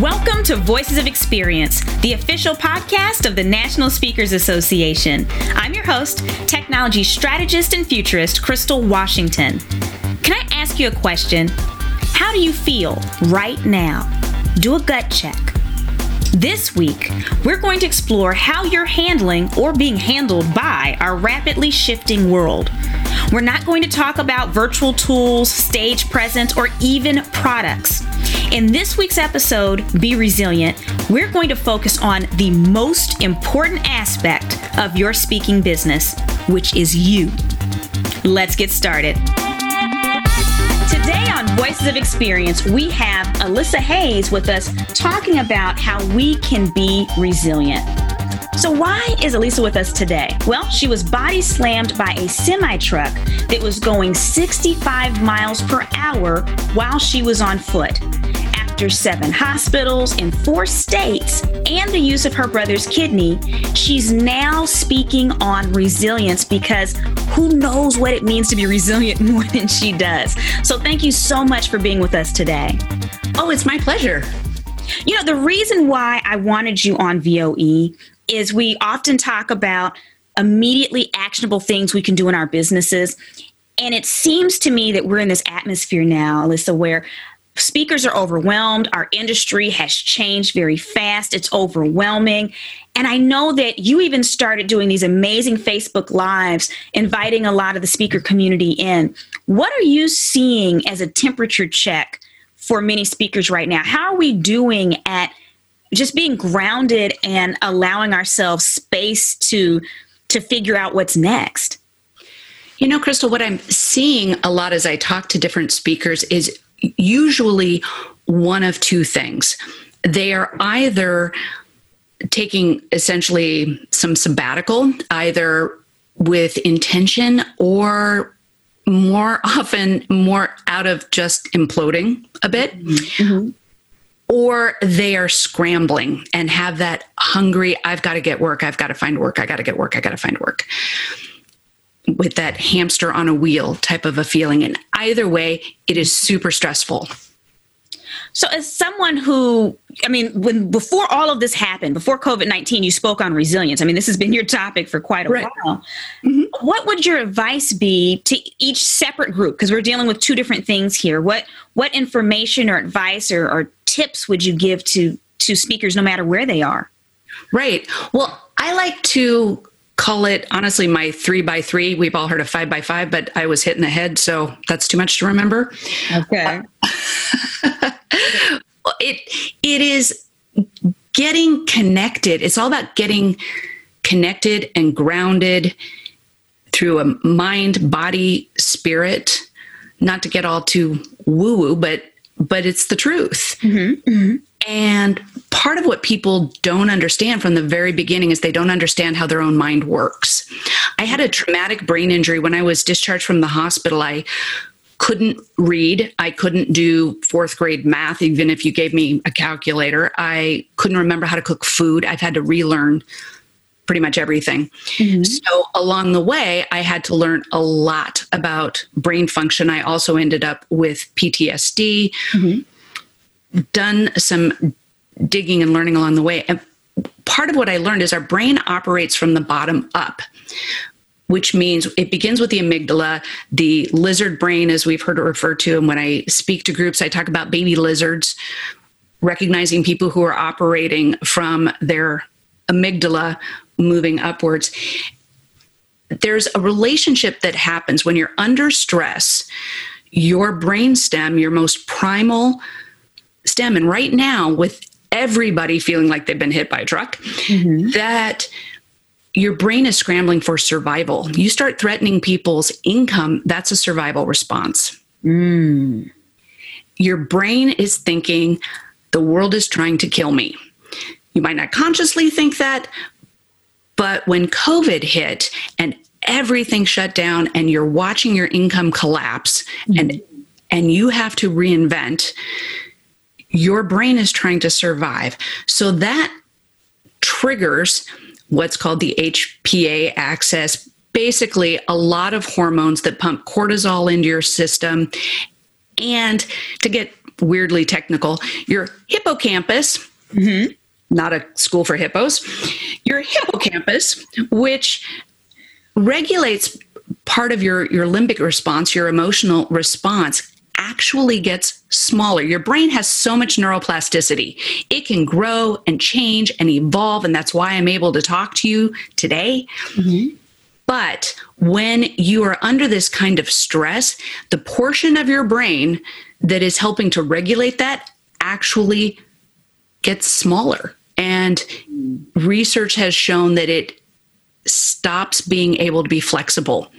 Welcome to Voices of Experience, the official podcast of the National Speakers Association. I'm your host, technology strategist and futurist Crystal Washington. Can I ask you a question? How do you feel right now? Do a gut check. This week, we're going to explore how you're handling or being handled by our rapidly shifting world. We're not going to talk about virtual tools, stage presence, or even products. In this week's episode, Be Resilient, we're going to focus on the most important aspect of your speaking business, which is you. Let's get started. Today on Voices of Experience, we have Alyssa Hayes with us talking about how we can be resilient. So, why is Alyssa with us today? Well, she was body slammed by a semi truck that was going 65 miles per hour while she was on foot. After seven hospitals in four states and the use of her brother's kidney, she's now speaking on resilience because who knows what it means to be resilient more than she does. So, thank you so much for being with us today. Oh, it's my pleasure. You know, the reason why I wanted you on VOE is we often talk about immediately actionable things we can do in our businesses. And it seems to me that we're in this atmosphere now, Alyssa, where speakers are overwhelmed. Our industry has changed very fast. It's overwhelming. And I know that you even started doing these amazing Facebook Lives, inviting a lot of the speaker community in. What are you seeing as a temperature check for many speakers right now? How are we doing at just being grounded and allowing ourselves space to to figure out what's next you know crystal what i'm seeing a lot as i talk to different speakers is usually one of two things they are either taking essentially some sabbatical either with intention or more often more out of just imploding a bit mm-hmm or they are scrambling and have that hungry, I've got to get work, I've got to find work, I got to get work, I got to find work. With that hamster on a wheel type of a feeling. And either way, it is super stressful. So, as someone who, I mean, when before all of this happened, before COVID 19, you spoke on resilience. I mean, this has been your topic for quite a right. while. Mm-hmm. What would your advice be to each separate group? Because we're dealing with two different things here. What what information or advice or, or tips would you give to to speakers, no matter where they are? Right. Well, I like to call it honestly my three by three. We've all heard of five by five, but I was hit in the head, so that's too much to remember. Okay. it it is getting connected. It's all about getting connected and grounded through a mind, body, spirit. Not to get all too woo woo, but but it's the truth. Mm-hmm. Mm-hmm. And part of what people don't understand from the very beginning is they don't understand how their own mind works. I had a traumatic brain injury when I was discharged from the hospital. I couldn't read. I couldn't do fourth grade math, even if you gave me a calculator. I couldn't remember how to cook food. I've had to relearn pretty much everything. Mm-hmm. So along the way, I had to learn a lot about brain function. I also ended up with PTSD, mm-hmm. done some digging and learning along the way. And part of what I learned is our brain operates from the bottom up. Which means it begins with the amygdala, the lizard brain, as we've heard it referred to. And when I speak to groups, I talk about baby lizards, recognizing people who are operating from their amygdala moving upwards. There's a relationship that happens when you're under stress. Your brain stem, your most primal stem, and right now, with everybody feeling like they've been hit by a truck, mm-hmm. that your brain is scrambling for survival. You start threatening people's income, that's a survival response. Mm. Your brain is thinking, the world is trying to kill me. You might not consciously think that, but when COVID hit and everything shut down and you're watching your income collapse mm-hmm. and and you have to reinvent, your brain is trying to survive. So that triggers what's called the HPA axis basically a lot of hormones that pump cortisol into your system and to get weirdly technical, your hippocampus, mm-hmm. Not a school for hippos, your hippocampus, which regulates part of your, your limbic response, your emotional response, actually gets smaller. Your brain has so much neuroplasticity. It can grow and change and evolve. And that's why I'm able to talk to you today. Mm-hmm. But when you are under this kind of stress, the portion of your brain that is helping to regulate that actually gets smaller. And research has shown that it stops being able to be flexible.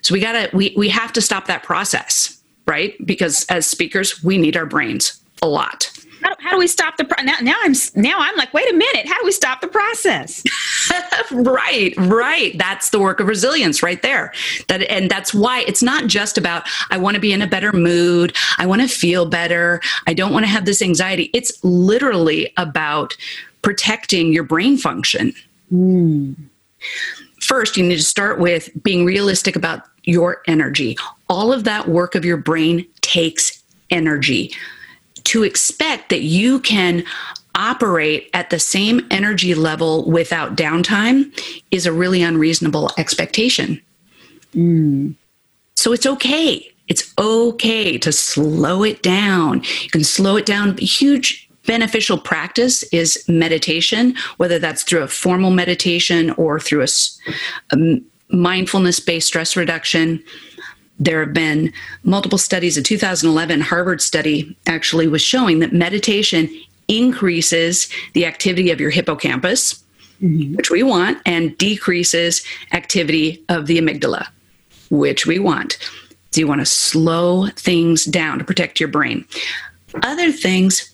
So we got to we we have to stop that process, right? Because as speakers, we need our brains a lot. How, how do we stop the pro- now, now I'm now I'm like wait a minute how do we stop the process right right that's the work of resilience right there that and that's why it's not just about I want to be in a better mood I want to feel better I don't want to have this anxiety it's literally about protecting your brain function mm. First, you need to start with being realistic about your energy. All of that work of your brain takes energy. To expect that you can operate at the same energy level without downtime is a really unreasonable expectation. Mm. So it's okay. It's okay to slow it down. You can slow it down. Huge beneficial practice is meditation, whether that's through a formal meditation or through a, a mindfulness based stress reduction. There have been multiple studies. A 2011 Harvard study actually was showing that meditation increases the activity of your hippocampus, mm-hmm. which we want, and decreases activity of the amygdala, which we want. So you want to slow things down to protect your brain. Other things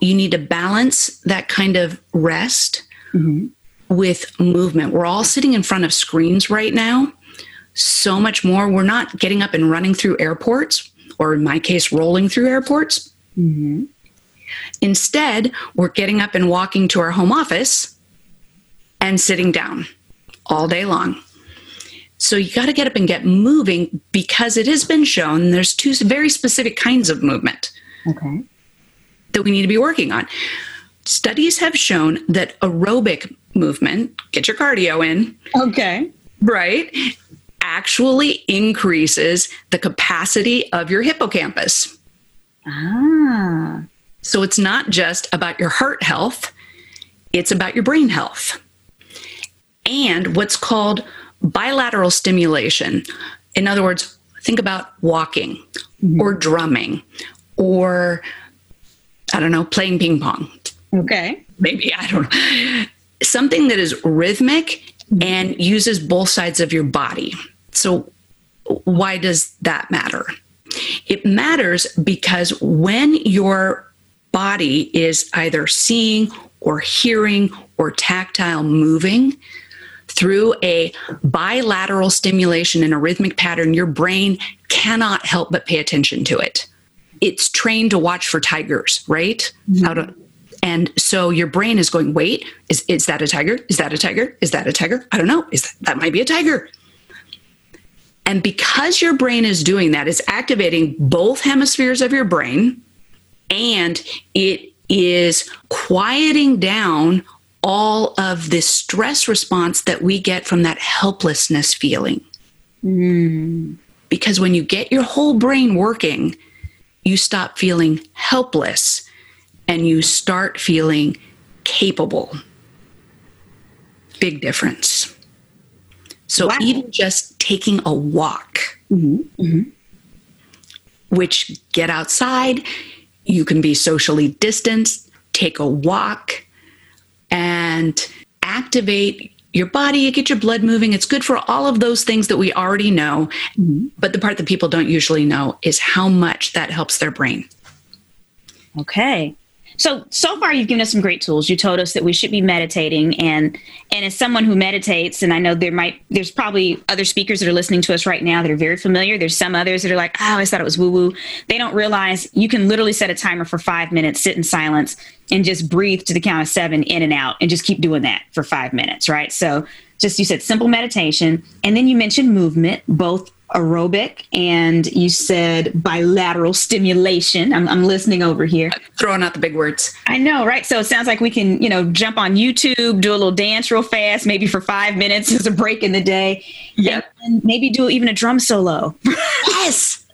you need to balance that kind of rest mm-hmm. with movement. We're all sitting in front of screens right now, so much more. We're not getting up and running through airports, or in my case, rolling through airports. Mm-hmm. Instead, we're getting up and walking to our home office and sitting down all day long. So you got to get up and get moving because it has been shown there's two very specific kinds of movement. Okay that we need to be working on. Studies have shown that aerobic movement, get your cardio in. Okay. Right? Actually increases the capacity of your hippocampus. Ah. So it's not just about your heart health, it's about your brain health. And what's called bilateral stimulation. In other words, think about walking mm-hmm. or drumming or I don't know, playing ping pong. Okay. Maybe, I don't know. Something that is rhythmic mm-hmm. and uses both sides of your body. So, why does that matter? It matters because when your body is either seeing or hearing or tactile moving through a bilateral stimulation in a rhythmic pattern, your brain cannot help but pay attention to it it's trained to watch for tigers, right? Mm-hmm. Out of, and so your brain is going, wait, is, is that a tiger? Is that a tiger? Is that a tiger? I don't know. Is that, that might be a tiger. And because your brain is doing that, it's activating both hemispheres of your brain and it is quieting down all of the stress response that we get from that helplessness feeling. Mm. Because when you get your whole brain working, you stop feeling helpless and you start feeling capable. Big difference. So, wow. even just taking a walk, mm-hmm. Mm-hmm. which get outside, you can be socially distanced, take a walk, and activate your body, you get your blood moving. It's good for all of those things that we already know. Mm-hmm. But the part that people don't usually know is how much that helps their brain. Okay. So so far you've given us some great tools. You told us that we should be meditating and and as someone who meditates and I know there might there's probably other speakers that are listening to us right now that are very familiar. There's some others that are like, "Oh, I thought it was woo woo." They don't realize you can literally set a timer for 5 minutes, sit in silence and just breathe to the count of 7 in and out and just keep doing that for 5 minutes, right? So just you said simple meditation and then you mentioned movement both aerobic and you said bilateral stimulation. I'm, I'm listening over here. Throwing out the big words. I know, right? So it sounds like we can, you know, jump on YouTube, do a little dance real fast, maybe for five minutes as a break in the day. Yeah. And maybe do even a drum solo. yes.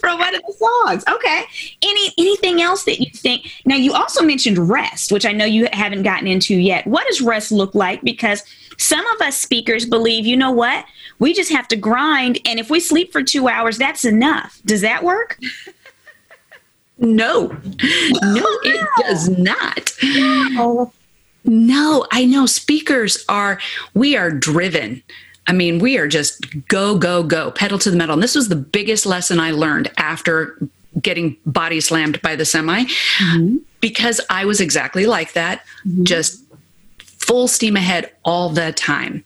From one of the songs. Okay. Any anything else that you think? Now you also mentioned rest, which I know you haven't gotten into yet. What does rest look like? Because some of us speakers believe, you know what? We just have to grind, and if we sleep for two hours, that's enough. Does that work? No, no, it does not. No. no, I know speakers are, we are driven. I mean, we are just go, go, go, pedal to the metal. And this was the biggest lesson I learned after getting body slammed by the semi mm-hmm. because I was exactly like that, mm-hmm. just full steam ahead all the time.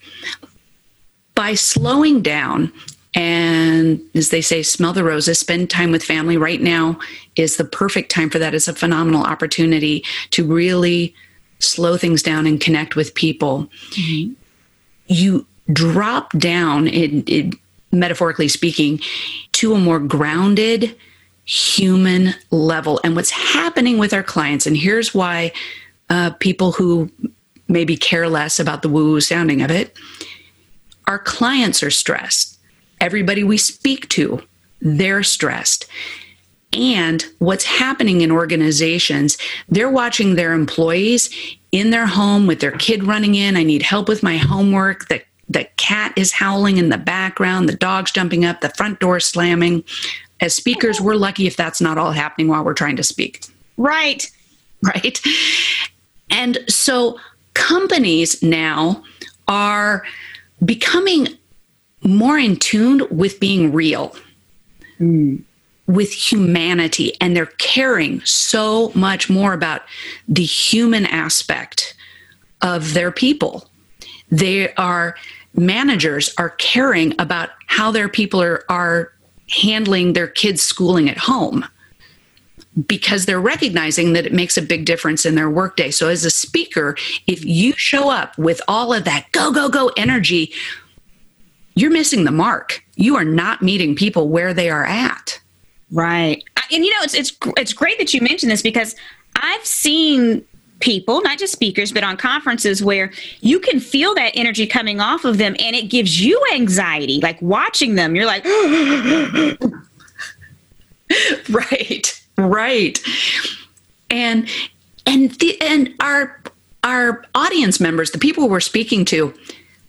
By slowing down and, as they say, smell the roses, spend time with family right now is the perfect time for that. It's a phenomenal opportunity to really slow things down and connect with people. Mm-hmm. You drop down, it, it, metaphorically speaking, to a more grounded human level. And what's happening with our clients, and here's why uh, people who maybe care less about the woo woo sounding of it, our clients are stressed. Everybody we speak to, they're stressed. And what's happening in organizations, they're watching their employees in their home with their kid running in. I need help with my homework. The the cat is howling in the background, the dog's jumping up, the front door slamming. As speakers, we're lucky if that's not all happening while we're trying to speak. Right. Right. And so companies now are becoming more in tune with being real, mm. with humanity, and they're caring so much more about the human aspect of their people. They are managers are caring about how their people are, are handling their kids' schooling at home because they're recognizing that it makes a big difference in their workday. So, as a speaker, if you show up with all of that go, go, go energy, you're missing the mark. You are not meeting people where they are at. Right. And you know, it's it's it's great that you mentioned this because I've seen people, not just speakers, but on conferences where you can feel that energy coming off of them and it gives you anxiety. Like watching them, you're like, right, right. And and the and our our audience members, the people we're speaking to,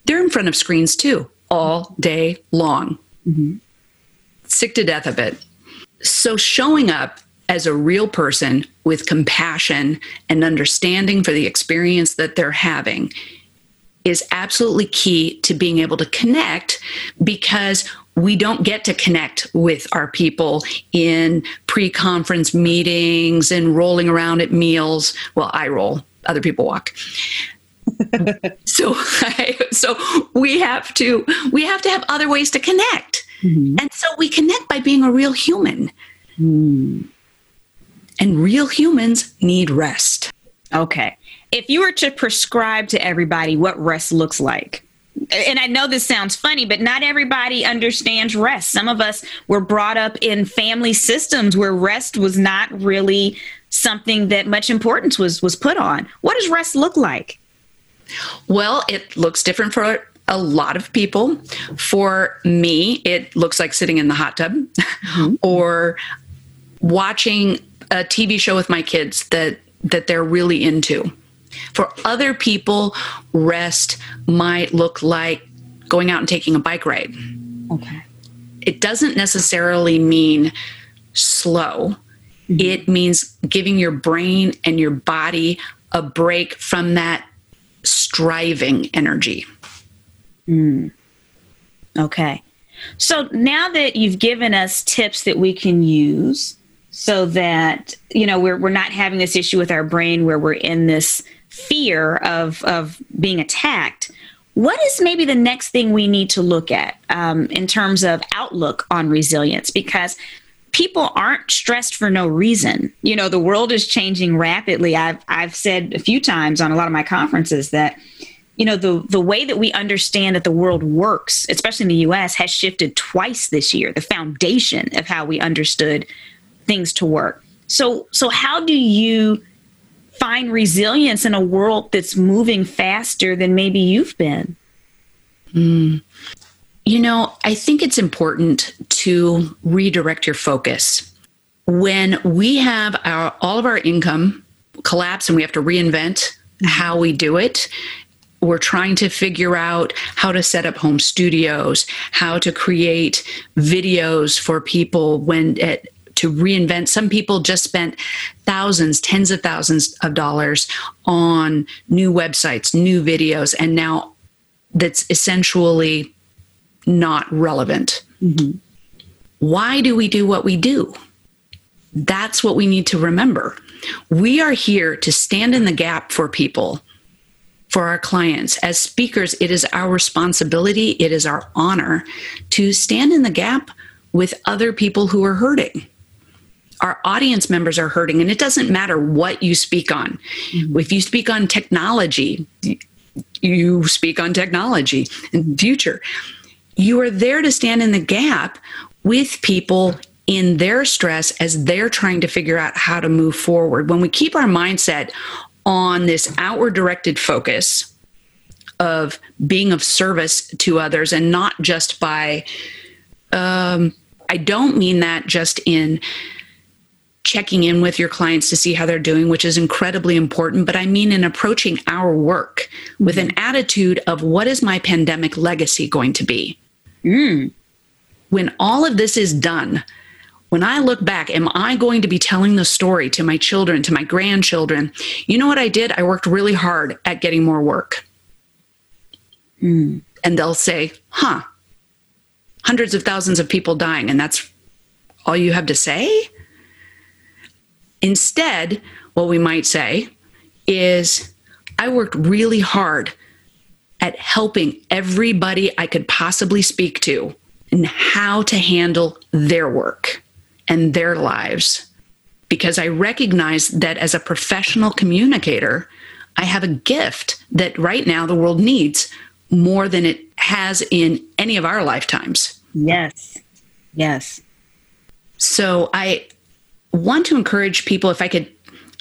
they're in front of screens too all day long. Mm-hmm. Sick to death of it. So showing up as a real person with compassion and understanding for the experience that they're having is absolutely key to being able to connect because we don't get to connect with our people in pre conference meetings and rolling around at meals. Well, I roll, other people walk. so I, so we have to we have to have other ways to connect mm-hmm. and so we connect by being a real human mm. And real humans need rest. Okay. If you were to prescribe to everybody what rest looks like, and I know this sounds funny, but not everybody understands rest. Some of us were brought up in family systems where rest was not really something that much importance was was put on. What does rest look like? Well, it looks different for a lot of people. For me, it looks like sitting in the hot tub mm-hmm. or watching a TV show with my kids that that they're really into. For other people, rest might look like going out and taking a bike ride. Okay. It doesn't necessarily mean slow. Mm-hmm. It means giving your brain and your body a break from that striving energy. Mm. Okay. So now that you've given us tips that we can use so that you know we're we're not having this issue with our brain where we're in this fear of of being attacked. What is maybe the next thing we need to look at um, in terms of outlook on resilience? Because people aren't stressed for no reason. You know the world is changing rapidly. I've i've said a few times on a lot of my conferences that you know the the way that we understand that the world works especially in the US has shifted twice this year the foundation of how we understood things to work. So so how do you find resilience in a world that's moving faster than maybe you've been? Mm. you know i think it's important to redirect your focus. When we have our all of our income collapse and we have to reinvent how we do it we're trying to figure out how to set up home studios, how to create videos for people when at, to reinvent. Some people just spent thousands, tens of thousands of dollars on new websites, new videos, and now that's essentially not relevant. Mm-hmm. Why do we do what we do? That's what we need to remember. We are here to stand in the gap for people for our clients. As speakers, it is our responsibility, it is our honor to stand in the gap with other people who are hurting. Our audience members are hurting, and it doesn't matter what you speak on. Mm-hmm. If you speak on technology, you speak on technology in future. You are there to stand in the gap with people in their stress as they're trying to figure out how to move forward. When we keep our mindset on this outward directed focus of being of service to others and not just by um, i don't mean that just in checking in with your clients to see how they're doing which is incredibly important but i mean in approaching our work with an attitude of what is my pandemic legacy going to be mm. when all of this is done when I look back, am I going to be telling the story to my children, to my grandchildren? You know what I did? I worked really hard at getting more work. Mm. And they'll say, huh, hundreds of thousands of people dying, and that's all you have to say? Instead, what we might say is, I worked really hard at helping everybody I could possibly speak to and how to handle their work and their lives because I recognize that as a professional communicator, I have a gift that right now the world needs more than it has in any of our lifetimes. Yes. Yes. So I want to encourage people if I could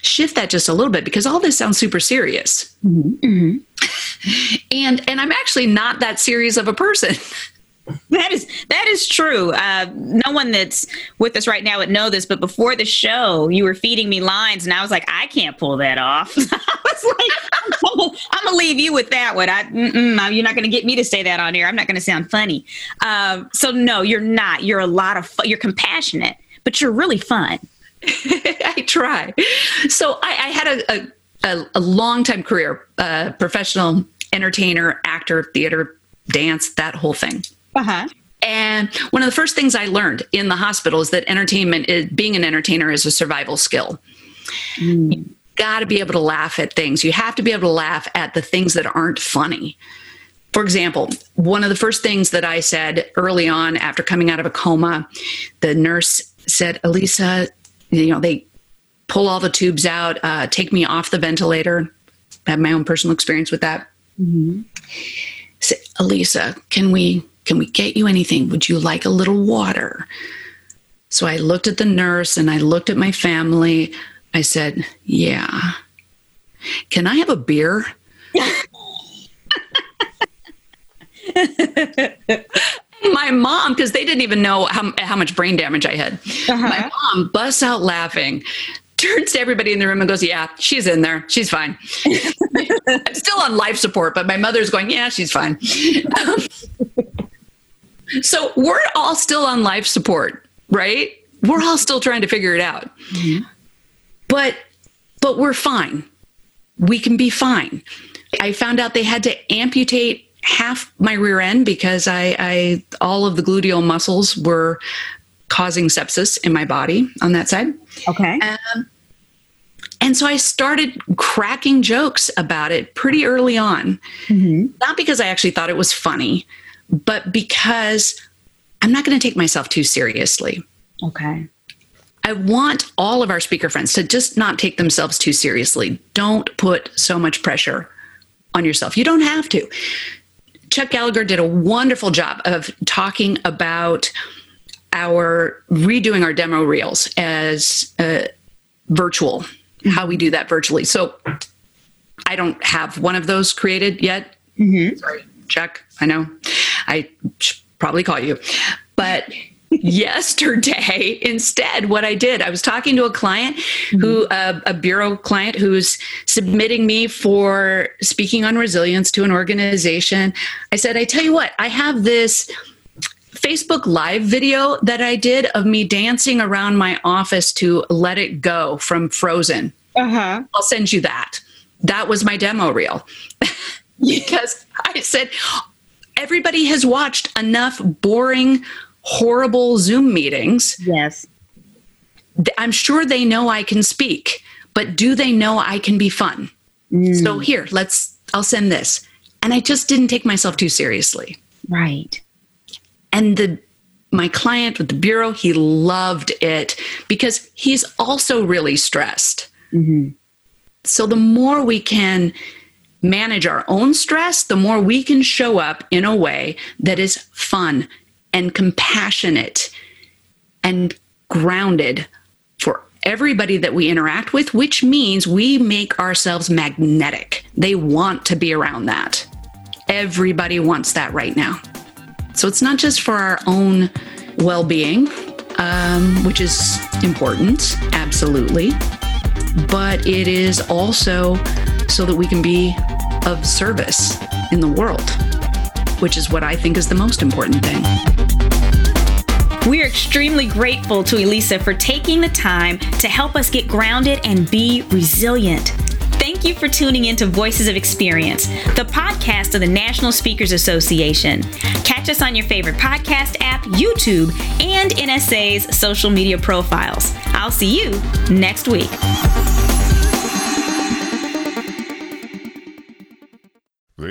shift that just a little bit because all this sounds super serious. Mm-hmm. And and I'm actually not that serious of a person. That is that is true. Uh, no one that's with us right now would know this, but before the show, you were feeding me lines, and I was like, I can't pull that off. I was like, I'm gonna leave you with that one. I, you're not gonna get me to say that on here. I'm not gonna sound funny. Um, so no, you're not. You're a lot of. You're compassionate, but you're really fun. I try. So I, I had a, a, a, long time career, uh, professional entertainer, actor, theater, dance, that whole thing. Uh-huh. And one of the first things I learned in the hospital is that entertainment, is, being an entertainer, is a survival skill. Mm. You got to be able to laugh at things. You have to be able to laugh at the things that aren't funny. For example, one of the first things that I said early on after coming out of a coma, the nurse said, Elisa, you know, they pull all the tubes out, uh, take me off the ventilator. I have my own personal experience with that. Mm-hmm. Say, Elisa, can we can we get you anything? Would you like a little water? So I looked at the nurse and I looked at my family. I said, Yeah. Can I have a beer? my mom, because they didn't even know how, how much brain damage I had, uh-huh. my mom busts out laughing, turns to everybody in the room and goes, Yeah, she's in there. She's fine. I'm still on life support, but my mother's going, Yeah, she's fine. Um, so we're all still on life support, right? We're all still trying to figure it out. Mm-hmm. But but we're fine. We can be fine. I found out they had to amputate half my rear end because I, I all of the gluteal muscles were causing sepsis in my body on that side. Okay. Um, and so I started cracking jokes about it pretty early on. Mm-hmm. Not because I actually thought it was funny, but because I'm not going to take myself too seriously. Okay. I want all of our speaker friends to just not take themselves too seriously. Don't put so much pressure on yourself. You don't have to. Chuck Gallagher did a wonderful job of talking about our redoing our demo reels as uh, virtual, how we do that virtually. So I don't have one of those created yet. Mm-hmm. Sorry, Chuck. I know. I should probably call you, but yesterday instead what i did. I was talking to a client mm-hmm. who uh, a bureau client who's submitting me for speaking on resilience to an organization. I said i tell you what i have this facebook live video that i did of me dancing around my office to let it go from frozen. Uh-huh. i'll send you that. That was my demo reel. Because i said everybody has watched enough boring horrible Zoom meetings. Yes. I'm sure they know I can speak, but do they know I can be fun? Mm. So here, let's, I'll send this. And I just didn't take myself too seriously. Right. And the, my client with the bureau, he loved it because he's also really stressed. Mm-hmm. So the more we can manage our own stress, the more we can show up in a way that is fun and compassionate and grounded for everybody that we interact with, which means we make ourselves magnetic. They want to be around that. Everybody wants that right now. So it's not just for our own well being, um, which is important, absolutely, but it is also so that we can be of service in the world, which is what I think is the most important thing. We are extremely grateful to Elisa for taking the time to help us get grounded and be resilient. Thank you for tuning in to Voices of Experience, the podcast of the National Speakers Association. Catch us on your favorite podcast app, YouTube, and NSA's social media profiles. I'll see you next week.